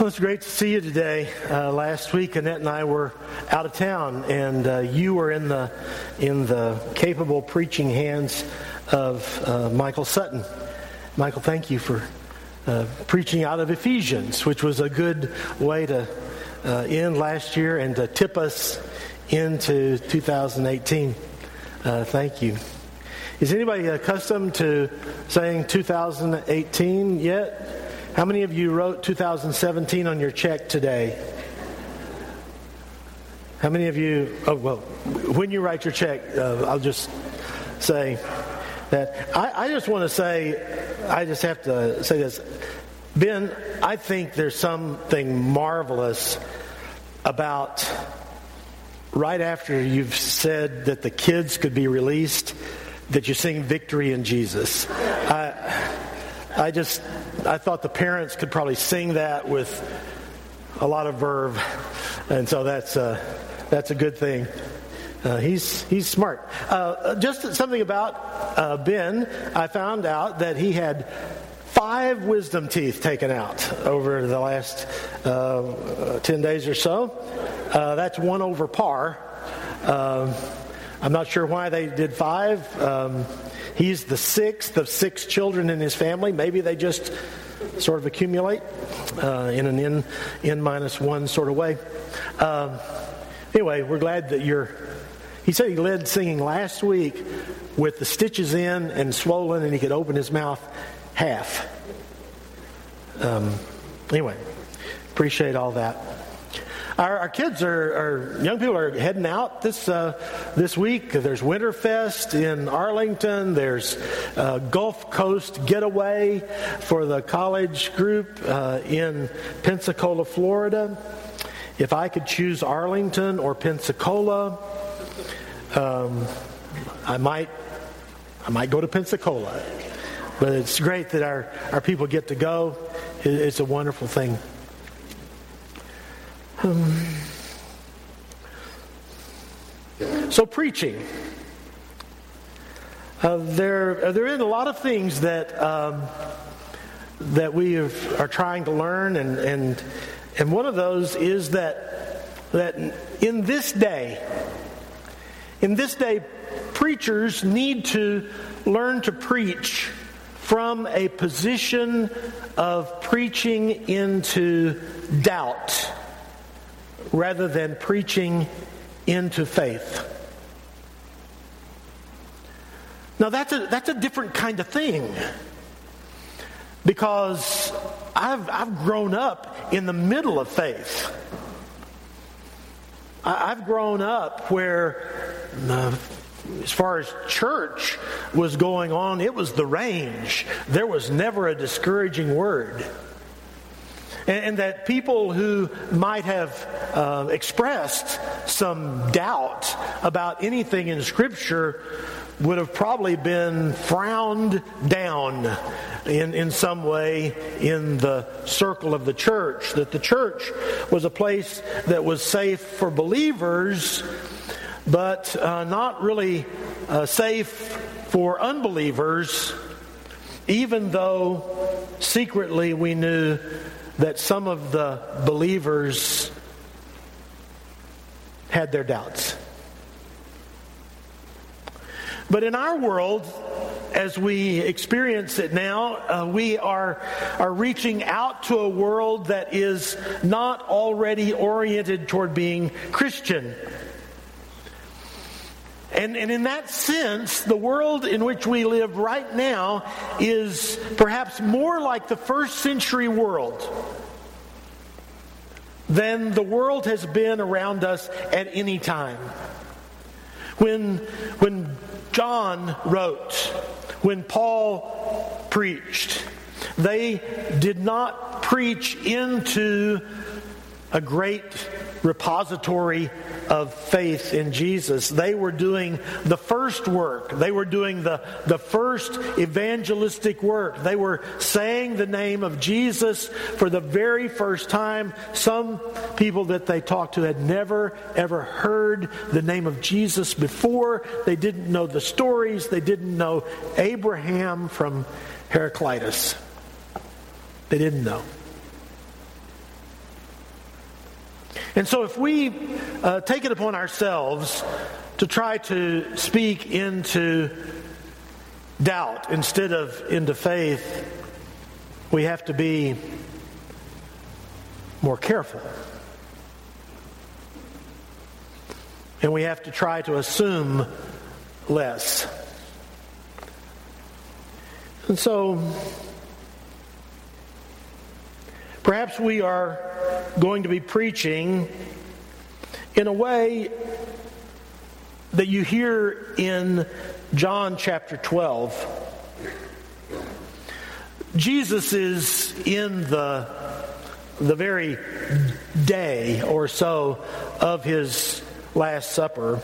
Well, it's great to see you today. Uh, last week, Annette and I were out of town, and uh, you were in the in the capable preaching hands of uh, Michael Sutton. Michael, thank you for uh, preaching out of Ephesians, which was a good way to uh, end last year and to tip us into 2018. Uh, thank you. Is anybody accustomed to saying 2018 yet? How many of you wrote 2017 on your check today? How many of you, oh, well, when you write your check, uh, I'll just say that. I, I just want to say, I just have to say this. Ben, I think there's something marvelous about right after you've said that the kids could be released, that you sing victory in Jesus. I just, I thought the parents could probably sing that with a lot of verve, and so that's uh, that's a good thing. Uh, he's he's smart. Uh, just something about uh, Ben. I found out that he had five wisdom teeth taken out over the last uh, ten days or so. That's one over par. Um, I'm not sure why they did five. Um, He's the sixth of six children in his family. Maybe they just sort of accumulate uh, in an n, n minus one sort of way. Um, anyway, we're glad that you're. He said he led singing last week with the stitches in and swollen, and he could open his mouth half. Um, anyway, appreciate all that. Our, our kids are, our young people are heading out this uh, this week. There's Winterfest in Arlington. There's uh, Gulf Coast Getaway for the college group uh, in Pensacola, Florida. If I could choose Arlington or Pensacola, um, I might I might go to Pensacola. But it's great that our, our people get to go. It's a wonderful thing. So, preaching. Uh, there, uh, there are a lot of things that um, that we have, are trying to learn, and, and and one of those is that that in this day, in this day, preachers need to learn to preach from a position of preaching into doubt rather than preaching into faith. Now, that's a, that's a different kind of thing because I've, I've grown up in the middle of faith. I've grown up where, as far as church was going on, it was the range. There was never a discouraging word and, and that people who might have uh, expressed some doubt about anything in Scripture would have probably been frowned down in, in some way in the circle of the church. That the church was a place that was safe for believers, but uh, not really uh, safe for unbelievers, even though secretly we knew that some of the believers had their doubts. But in our world, as we experience it now, uh, we are, are reaching out to a world that is not already oriented toward being Christian. And, and in that sense, the world in which we live right now is perhaps more like the first century world than the world has been around us at any time. When, when John wrote, when Paul preached, they did not preach into a great repository of faith in Jesus. They were doing the first work. They were doing the, the first evangelistic work. They were saying the name of Jesus for the very first time. Some people that they talked to had never, ever heard the name of Jesus before. They didn't know the stories. They didn't know Abraham from Heraclitus. They didn't know. And so, if we uh, take it upon ourselves to try to speak into doubt instead of into faith, we have to be more careful. And we have to try to assume less. And so, perhaps we are going to be preaching in a way that you hear in John chapter 12. Jesus is in the, the very day or so of his Last Supper.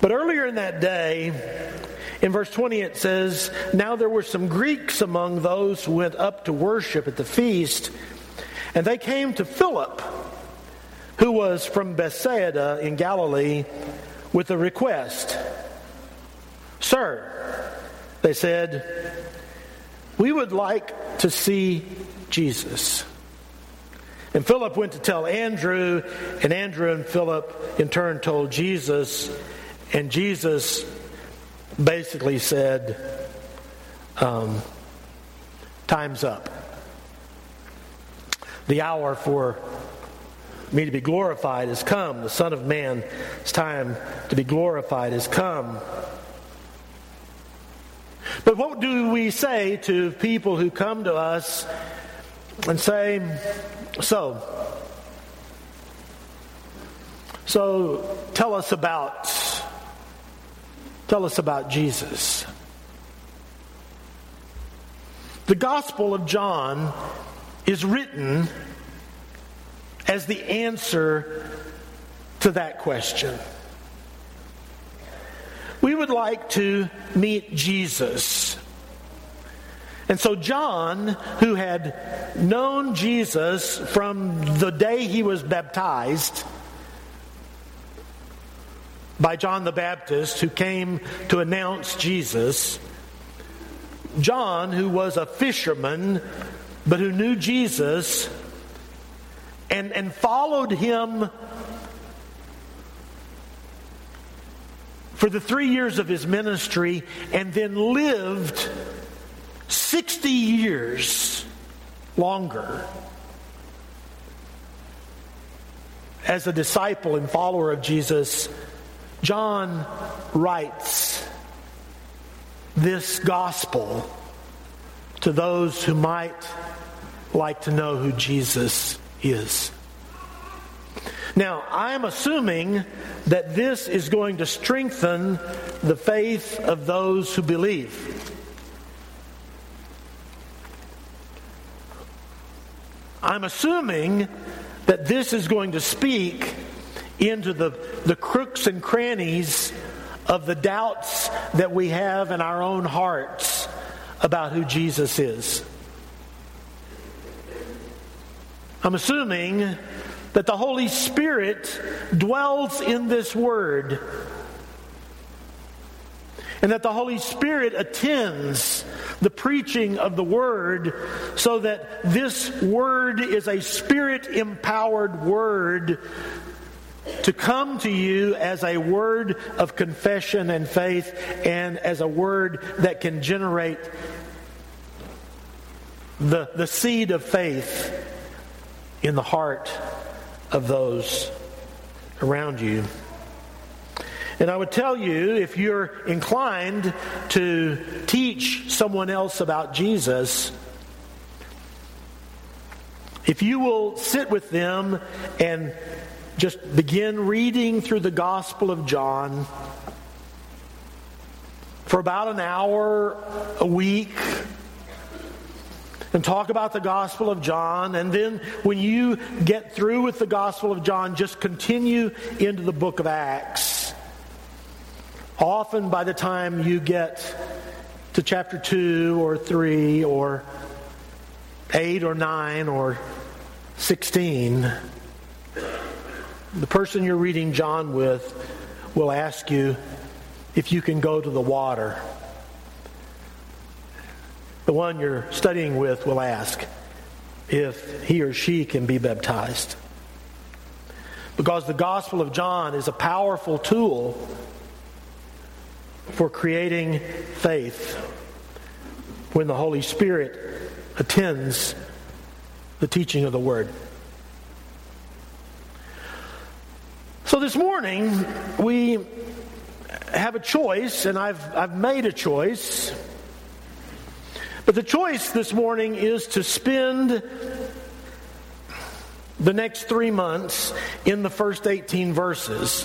But earlier in that day, in verse 20 it says, Now there were some Greeks among those who went up to worship at the feast, and they came to Philip, who was from Bethsaida in Galilee, with a request. Sir, they said, we would like to see Jesus. And Philip went to tell Andrew, and Andrew and Philip in turn told Jesus, and Jesus basically said, um, Time's up. The hour for me to be glorified has come. The Son of Man's time to be glorified has come. But what do we say to people who come to us and say, so, so tell us about tell us about Jesus. The Gospel of John is written as the answer to that question. We would like to meet Jesus. And so, John, who had known Jesus from the day he was baptized by John the Baptist, who came to announce Jesus, John, who was a fisherman but who knew Jesus and, and followed him for the three years of his ministry and then lived 60 years longer as a disciple and follower of Jesus, John writes this gospel to those who might like to know who Jesus is. Now, I'm assuming that this is going to strengthen the faith of those who believe. I'm assuming that this is going to speak into the, the crooks and crannies of the doubts that we have in our own hearts about who Jesus is. I'm assuming that the Holy Spirit dwells in this Word and that the Holy Spirit attends the preaching of the Word so that this Word is a Spirit empowered Word to come to you as a word of confession and faith and as a word that can generate the, the seed of faith in the heart of those around you. And I would tell you, if you're inclined to teach someone else about Jesus, if you will sit with them and just begin reading through the Gospel of John for about an hour a week and talk about the Gospel of John. And then when you get through with the Gospel of John, just continue into the book of Acts. Often, by the time you get to chapter 2 or 3 or 8 or 9 or 16, the person you're reading John with will ask you if you can go to the water. The one you're studying with will ask if he or she can be baptized. because the Gospel of John is a powerful tool for creating faith when the Holy Spirit attends the teaching of the Word. So this morning, we have a choice, and I've, I've made a choice. But the choice this morning is to spend the next three months in the first 18 verses,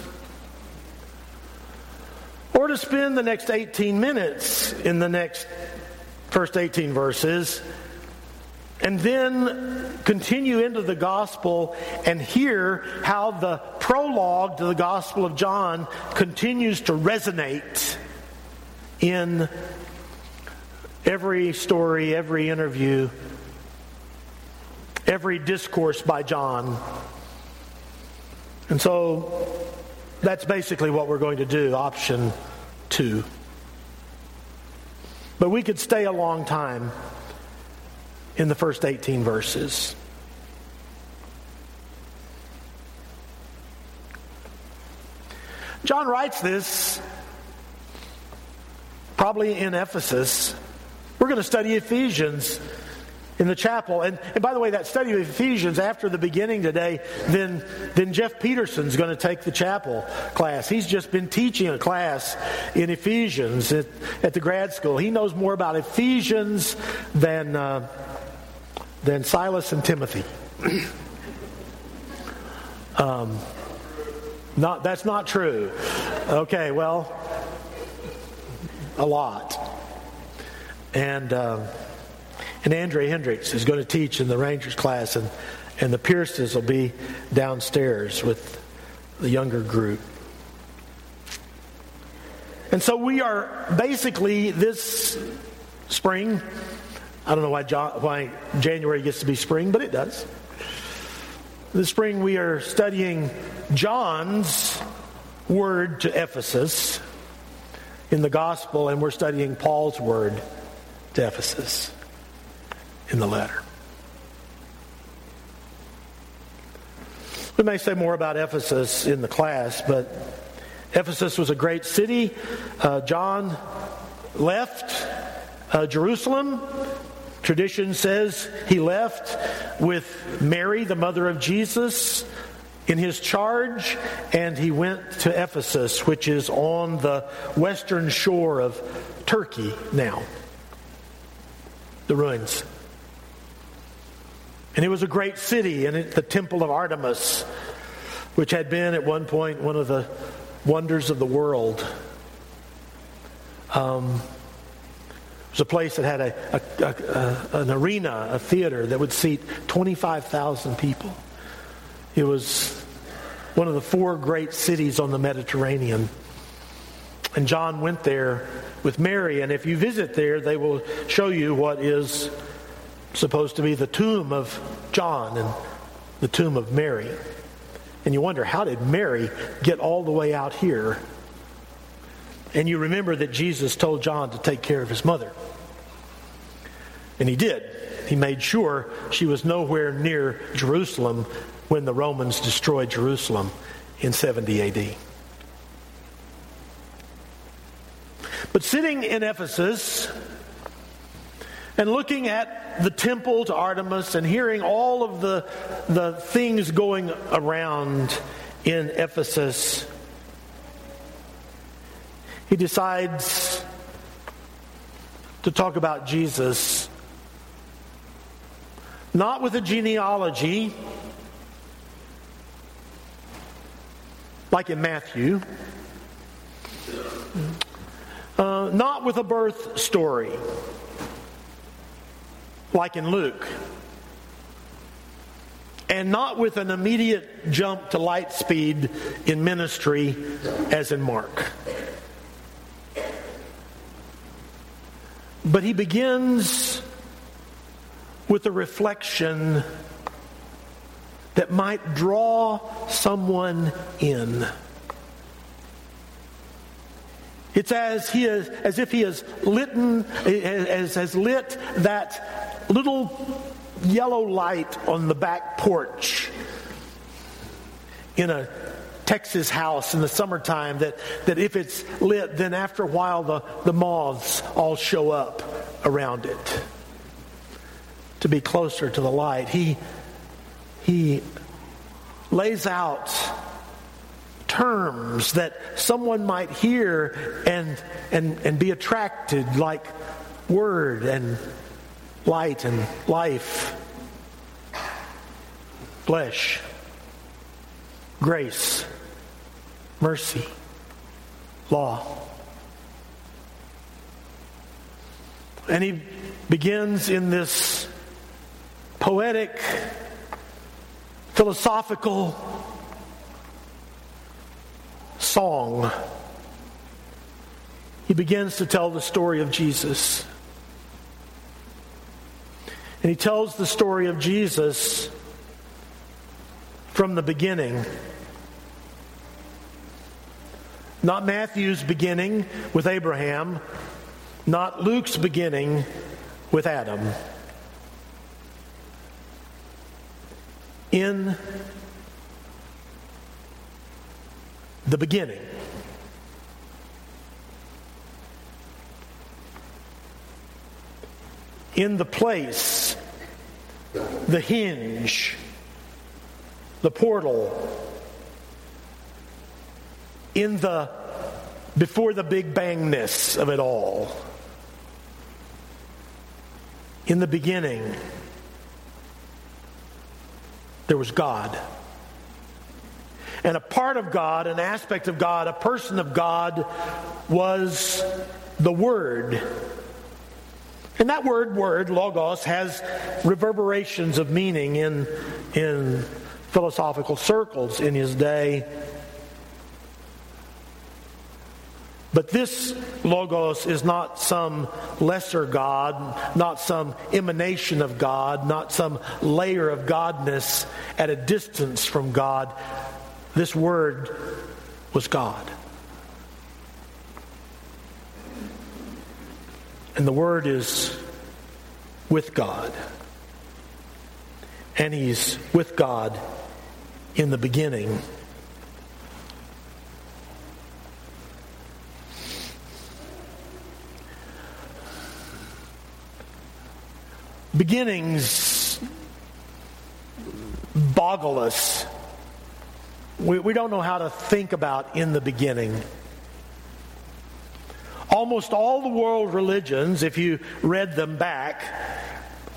or to spend the next 18 minutes in the next first 18 verses and then continue into the gospel and hear how the prologue to the gospel of John continues to resonate in every story, every interview, every discourse by John. And so that's basically what we're going to do, option two. But we could stay a long time in the first 18 verses. John writes this probably in Ephesus. We're going to study Ephesians in the chapel. And, and by the way, that study of Ephesians after the beginning today, then, then Jeff Peterson's going to take the chapel class. He's just been teaching a class in Ephesians at, at the grad school. He knows more about Ephesians than. Uh, than Silas and Timothy. um, not, that's not true. Okay, well, a lot. And, uh, and Andre Hendricks is going to teach in the Rangers class, and, and the Pierces will be downstairs with the younger group. And so we are basically this spring I don't know why, why January gets to be spring, but it does. This spring we are studying John's word to Ephesus in the gospel, and we're studying Paul's word to Ephesus in the letter. We may say more about Ephesus in the class, but Ephesus was a great city. Uh, John left uh, Jerusalem Tradition says he left with Mary, the mother of Jesus, in his charge, and he went to Ephesus, which is on the western shore of Turkey now. The ruins. And it was a great city, and the temple of Artemis, which had been at one point one of the wonders of the world. Um, was a place that had a, a, a, an arena, a theater that would seat 25,000 people. It was one of the four great cities on the Mediterranean. And John went there with Mary, and if you visit there, they will show you what is supposed to be the tomb of John and the tomb of Mary. And you wonder, how did Mary get all the way out here and you remember that Jesus told John to take care of his mother. And he did. He made sure she was nowhere near Jerusalem when the Romans destroyed Jerusalem in 70 AD. But sitting in Ephesus and looking at the temple to Artemis and hearing all of the, the things going around in Ephesus, he decides to talk about Jesus not with a genealogy like in Matthew, uh, not with a birth story like in Luke, and not with an immediate jump to light speed in ministry as in Mark. But he begins with a reflection that might draw someone in. It's as he is, as if he has lit, as has lit that little yellow light on the back porch in a Texas house in the summertime that, that if it's lit, then after a while the, the moths all show up around it to be closer to the light. He, he lays out terms that someone might hear and, and, and be attracted, like word and light and life, flesh, grace, mercy, law. And he begins in this poetic, philosophical song. He begins to tell the story of Jesus. And he tells the story of Jesus from the beginning. Not Matthew's beginning with Abraham, not Luke's beginning with Adam. In the beginning, in the place, the hinge, the portal, in the before the big bangness of it all. In the beginning, there was God. And a part of God, an aspect of God, a person of God was the Word. And that word, word, logos, has reverberations of meaning in, in philosophical circles in his day. But this Logos is not some lesser God, not some emanation of God, not some layer of Godness at a distance from God. This Word was God. And the Word is with God. And He's with God in the beginning. Beginnings boggle us. We, we don't know how to think about in the beginning. Almost all the world religions, if you read them back,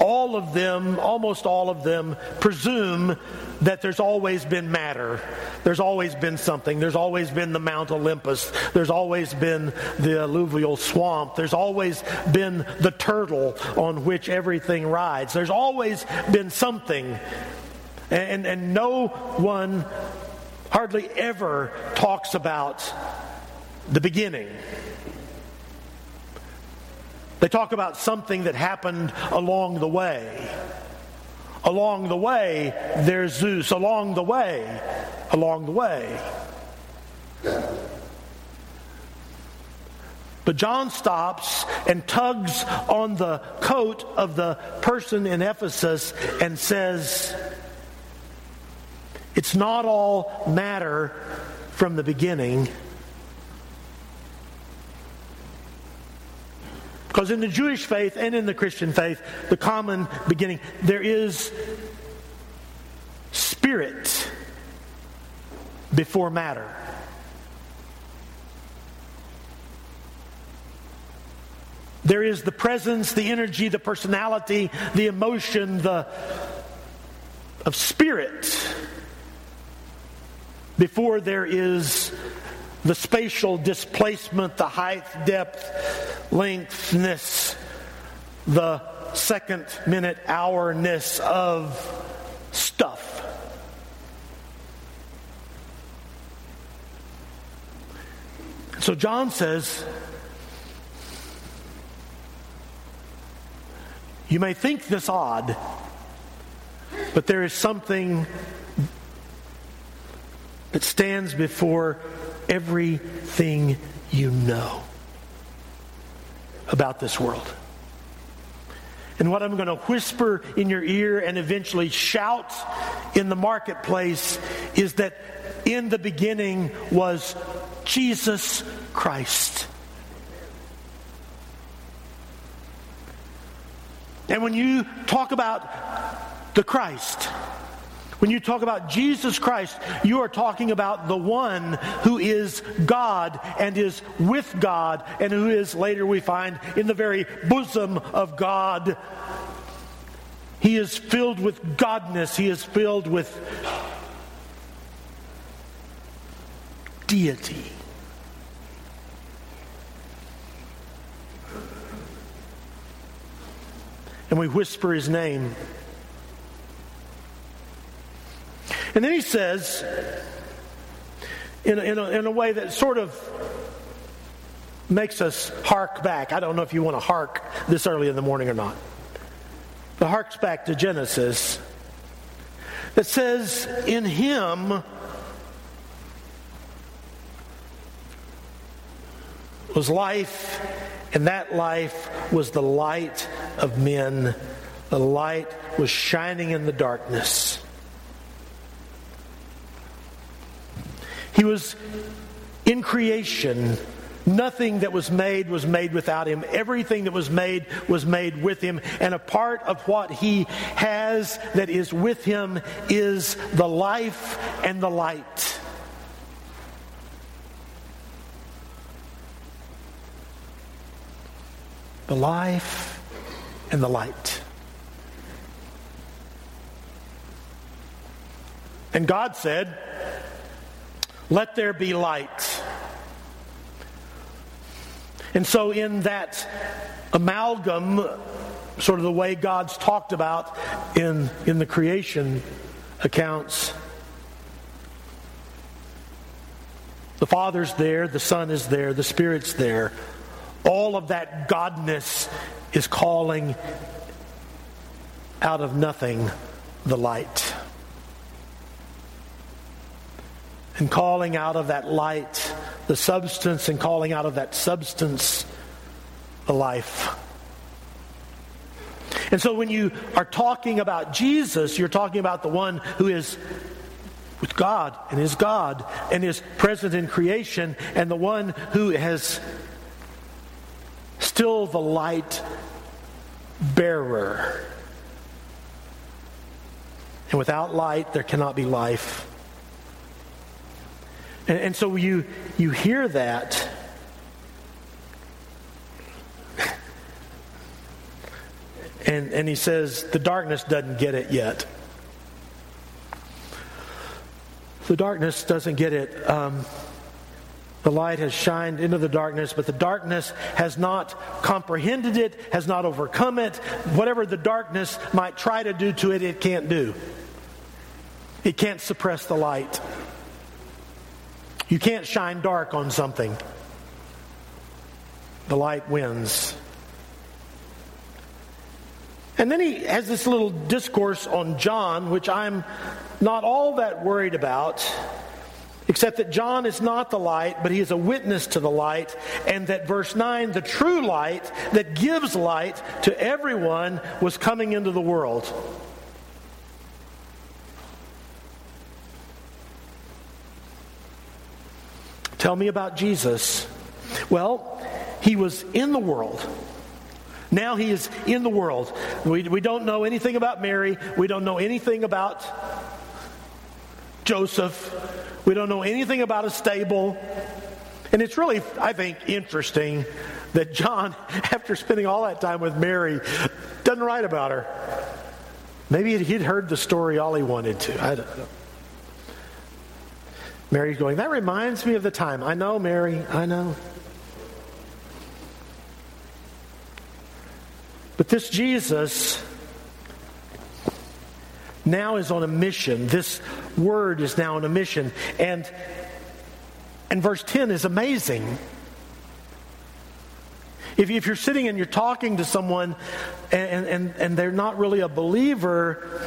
all of them, almost all of them, presume that there's always been matter. There's always been something. There's always been the Mount Olympus. There's always been the alluvial swamp. There's always been the turtle on which everything rides. There's always been something. And, and no one hardly ever talks about the beginning. They talk about something that happened along the way. Along the way, there's Zeus. Along the way, along the way. But John stops and tugs on the coat of the person in Ephesus and says, It's not all matter from the beginning. Because in the Jewish faith and in the Christian faith, the common beginning, there is spirit before matter. There is the presence, the energy, the personality, the emotion, the of spirit before there is the spatial displacement, the height, depth, lengthness, the second, minute, hourness of stuff. So John says, You may think this odd, but there is something that stands before everything you know about this world. And what I'm going to whisper in your ear and eventually shout in the marketplace is that in the beginning was Jesus Christ. And when you talk about the Christ, when you talk about Jesus Christ, you are talking about the one who is God and is with God and who is, later we find, in the very bosom of God. He is filled with godness, he is filled with deity. And we whisper his name. And then he says, in a, in a, in a way that sort of makes us hark back. I don't know if you want to hark this early in the morning or not. But harks back to Genesis that says, In him was life, and that life was the light of men. The light was shining in the darkness. Was in creation. Nothing that was made was made without him. Everything that was made was made with him. And a part of what he has that is with him is the life and the light. the life and the light. And God said, Let there be light. And so, in that amalgam, sort of the way God's talked about in, in the creation accounts, the Father's there, the Son is there, the Spirit's there. All of that godness is calling out of nothing the light. And calling out of that light the substance, and calling out of that substance the life. And so when you are talking about Jesus, you're talking about the one who is with God and is God and is present in creation and the one who has still the light bearer. And without light, there cannot be life. And, and so you, you hear that. And, and he says, the darkness doesn't get it yet. The darkness doesn't get it. Um, the light has shined into the darkness, but the darkness has not comprehended it, has not overcome it. Whatever the darkness might try to do to it, it can't do. It can't suppress the light. You can't shine dark on something. The light wins. And then he has this little discourse on John, which I'm not all that worried about except that John is not the light, but he is a witness to the light, and that verse 9, the true light that gives light to everyone, was coming into the world. Tell me about Jesus. Well, he was in the world. Now he is in the world. We, we don't know anything about Mary. We don't know anything about Joseph. We don't know anything about a stable. And it's really, I think, interesting that John, after spending all that time with Mary, doesn't write about her. Maybe he'd heard the story all he wanted to. I don't know. Mary's going, That reminds me of the time. I know, Mary, I know. But this Jesus now is on a mission. This word is now on a mission. And, and verse 10 is amazing. If, if you're sitting and you're talking to someone and, and, and they're not really a believer,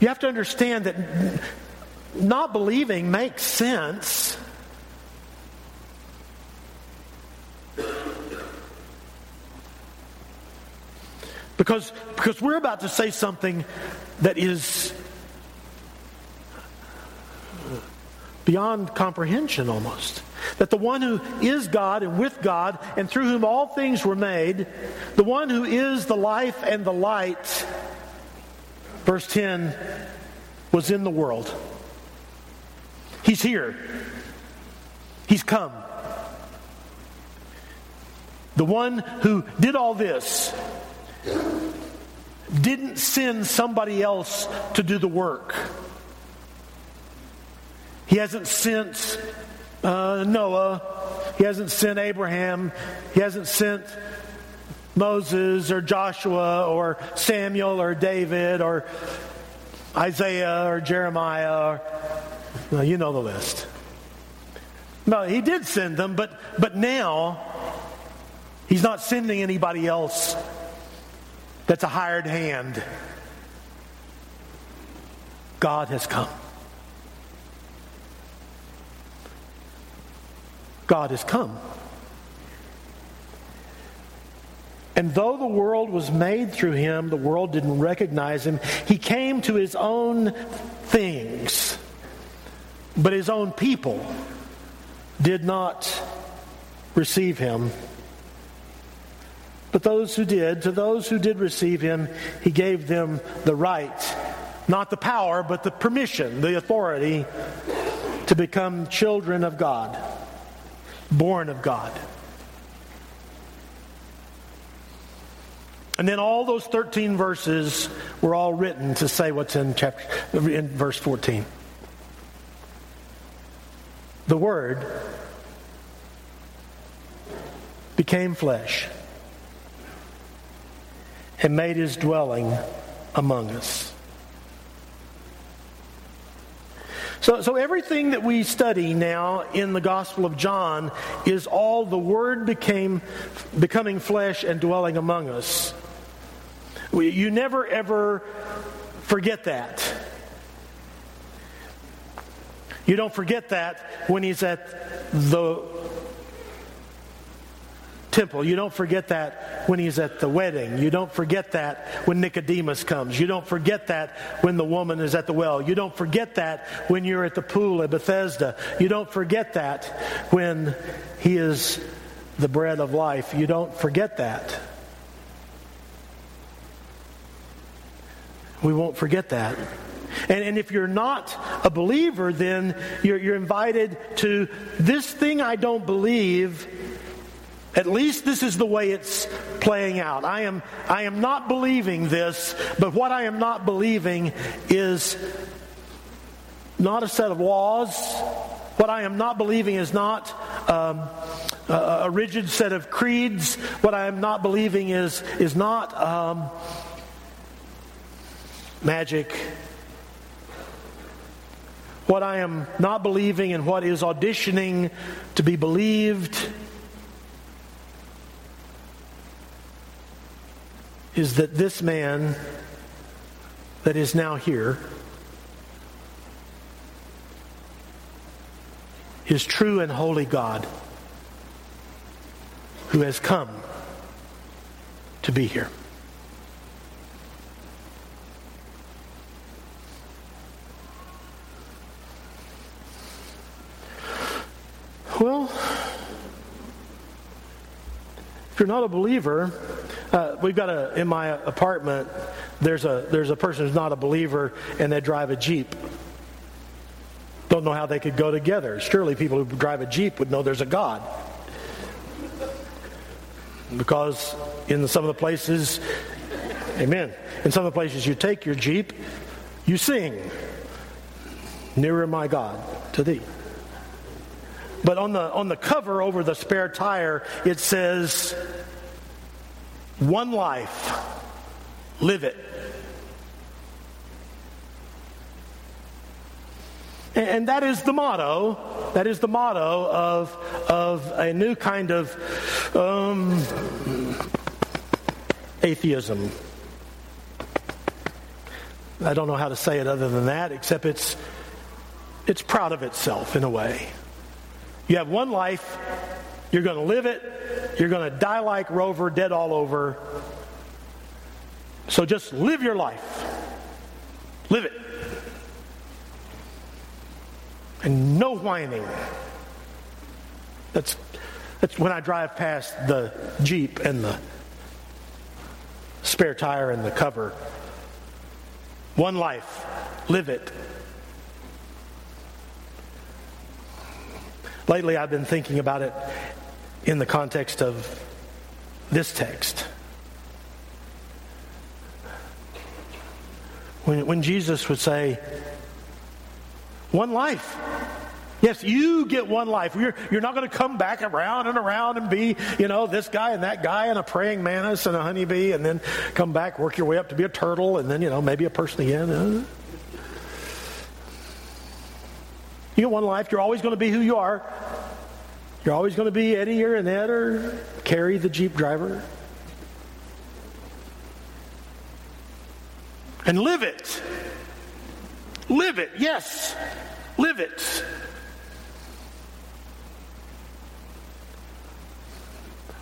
you have to understand that not believing makes sense. Because, because we're about to say something that is beyond comprehension almost. That the one who is God and with God and through whom all things were made, the one who is the life and the light, verse 10, was in the world. He's here. He's come. The one who did all this didn't send somebody else to do the work. He hasn't sent uh, Noah. He hasn't sent Abraham. He hasn't sent Moses or Joshua or Samuel or David or Isaiah or Jeremiah. Or, well, you know the list. No, he did send them, but, but now he's not sending anybody else that's a hired hand. God has come. God has come. And though the world was made through him, the world didn't recognize him. He came to his own things, but his own people did not receive him. But those who did, to those who did receive him, he gave them the right, not the power, but the permission, the authority to become children of God born of God. And then all those 13 verses were all written to say what's in chapter in verse 14. The word became flesh and made his dwelling among us. So, so everything that we study now in the Gospel of John is all the Word became becoming flesh and dwelling among us. We, you never ever forget that. You don't forget that when he's at the temple. You don't forget that when he's at the wedding. You don't forget that when Nicodemus comes. You don't forget that when the woman is at the well. You don't forget that when you're at the pool at Bethesda. You don't forget that when he is the bread of life. You don't forget that. We won't forget that. And, and if you're not a believer, then you're, you're invited to this thing I don't believe at least this is the way it's playing out. I am, I am not believing this, but what I am not believing is not a set of laws. What I am not believing is not um, a, rigid set of creeds. What I am not believing is, is not um, magic. What I am not believing and what is auditioning to be believed is that this man that is now here is true and holy God who has come to be here. Well, if you're not a believer, uh, we've got a in my apartment. There's a there's a person who's not a believer, and they drive a jeep. Don't know how they could go together. Surely people who drive a jeep would know there's a God, because in some of the places, Amen. In some of the places you take your jeep, you sing, "Nearer, my God, to Thee." But on the on the cover over the spare tire, it says one life. Live it. And that is the motto. That is the motto of, of a new kind of um, atheism. I don't know how to say it other than that, except it's, it's proud of itself in a way. You have one life, you're going to live it, you're going to die like Rover, dead all over. So just live your life. Live it. and no whining. That's, that's when I drive past the Jeep and the spare tire and the cover. One life, live it. Lately, I've been thinking about it in the context of this text. When, when Jesus would say, One life. Yes, you get one life. You're, you're not going to come back around and around and be, you know, this guy and that guy and a praying mantis and a honeybee and then come back, work your way up to be a turtle and then, you know, maybe a person again. You get one life. You're always going to be who you are. You're always going to be Eddie or Annette or Carrie, the Jeep driver. And live it. Live it. Yes. Live it.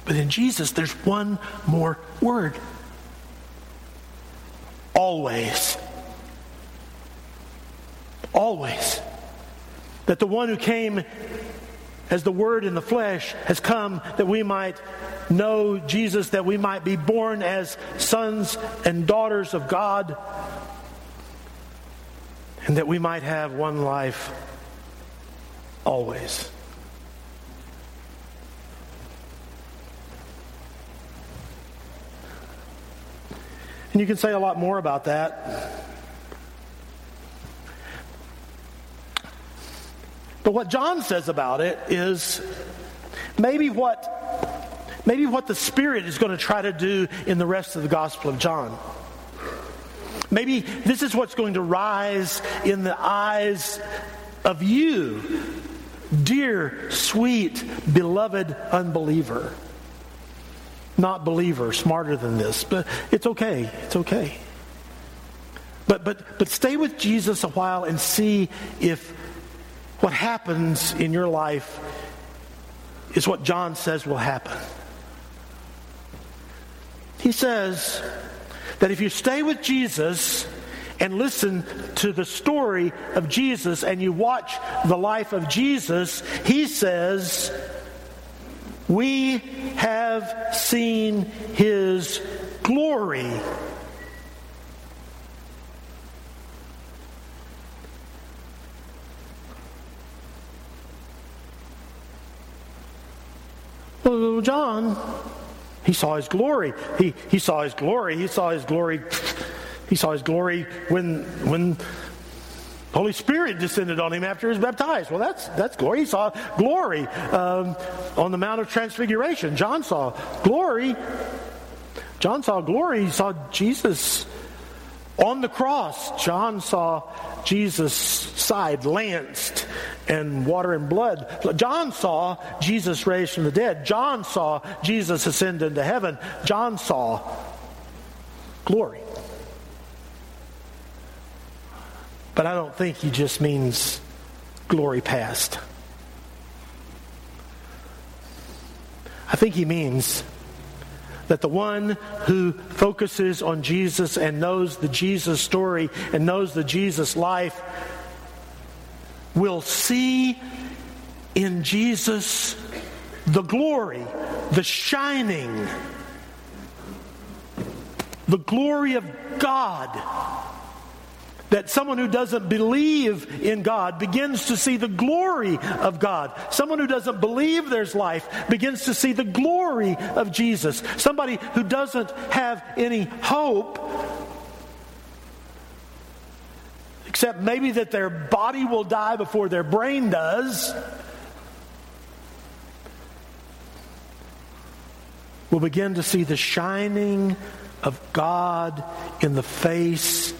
But in Jesus, there's one more word always. Always. That the one who came as the Word in the flesh has come that we might know Jesus, that we might be born as sons and daughters of God, and that we might have one life always. And you can say a lot more about that. But what John says about it is maybe what maybe what the Spirit is going to try to do in the rest of the Gospel of John. Maybe this is what's going to rise in the eyes of you, dear, sweet, beloved unbeliever. Not believer, smarter than this, but it's okay. It's okay. But but but stay with Jesus a while and see if what happens in your life is what John says will happen. He says that if you stay with Jesus and listen to the story of Jesus and you watch the life of Jesus, he says, We have seen his glory. Well, John, he saw his glory. He, he saw his glory. He saw his glory. He saw his glory when when Holy Spirit descended on him after he was baptized. Well, that's that's glory. He saw glory um, on the Mount of Transfiguration. John saw glory. John saw glory. He saw Jesus on the cross. John saw Jesus' side lanced and water and blood. John saw Jesus raised from the dead. John saw Jesus ascend into heaven. John saw glory. But I don't think he just means glory past. I think he means that the one who focuses on Jesus and knows the Jesus story and knows the Jesus life will see in Jesus the glory, the shining, the glory of God that someone who doesn't believe in God begins to see the glory of God. Someone who doesn't believe there's life begins to see the glory of Jesus. Somebody who doesn't have any hope, except maybe that their body will die before their brain does. Will begin to see the shining of God in the face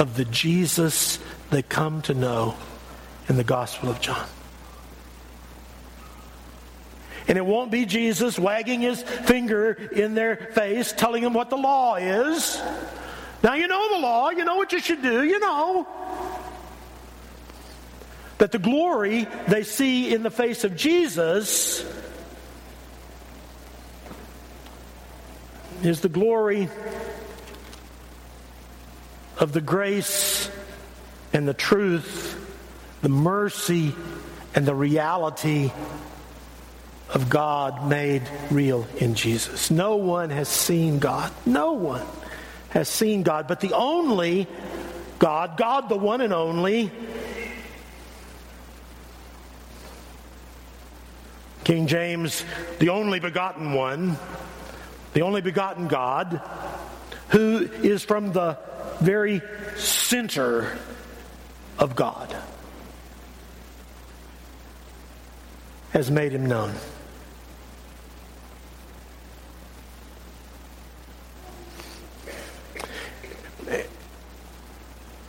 of the Jesus they come to know in the Gospel of John. And it won't be Jesus wagging his finger in their face, telling them what the law is. Now, you know the law, you know what you should do, you know. That the glory they see in the face of Jesus is the glory of the grace and the truth the mercy and the reality of God made real in Jesus. No one has seen God. No one has seen God, but the only God, God the one and only, King James, the only begotten one, the only begotten God, who is from the very center of God, has made him known.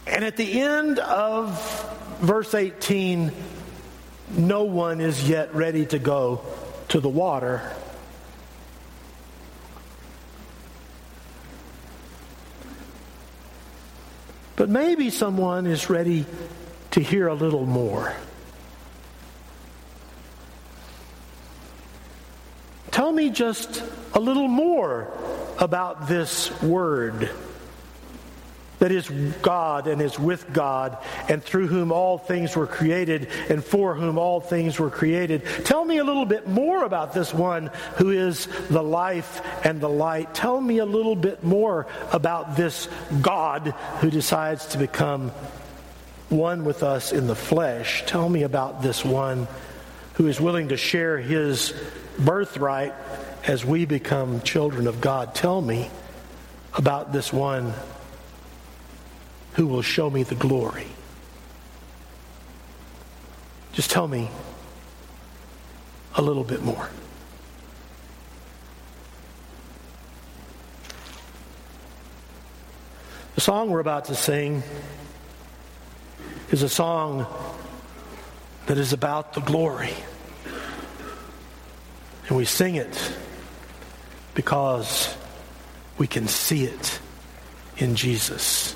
And at the end of verse 18, no one is yet ready to go to the water. But maybe someone is ready to hear a little more. Tell me just a little more about this word that is God and is with God and through whom all things were created and for whom all things were created. Tell me a little bit more about this one who is the life and the light. Tell me a little bit more about this God who decides to become one with us in the flesh. Tell me about this one who is willing to share his birthright as we become children of God. Tell me about this one who will show me the glory. Just tell me a little bit more. The song we're about to sing is a song that is about the glory. And we sing it because we can see it in Jesus.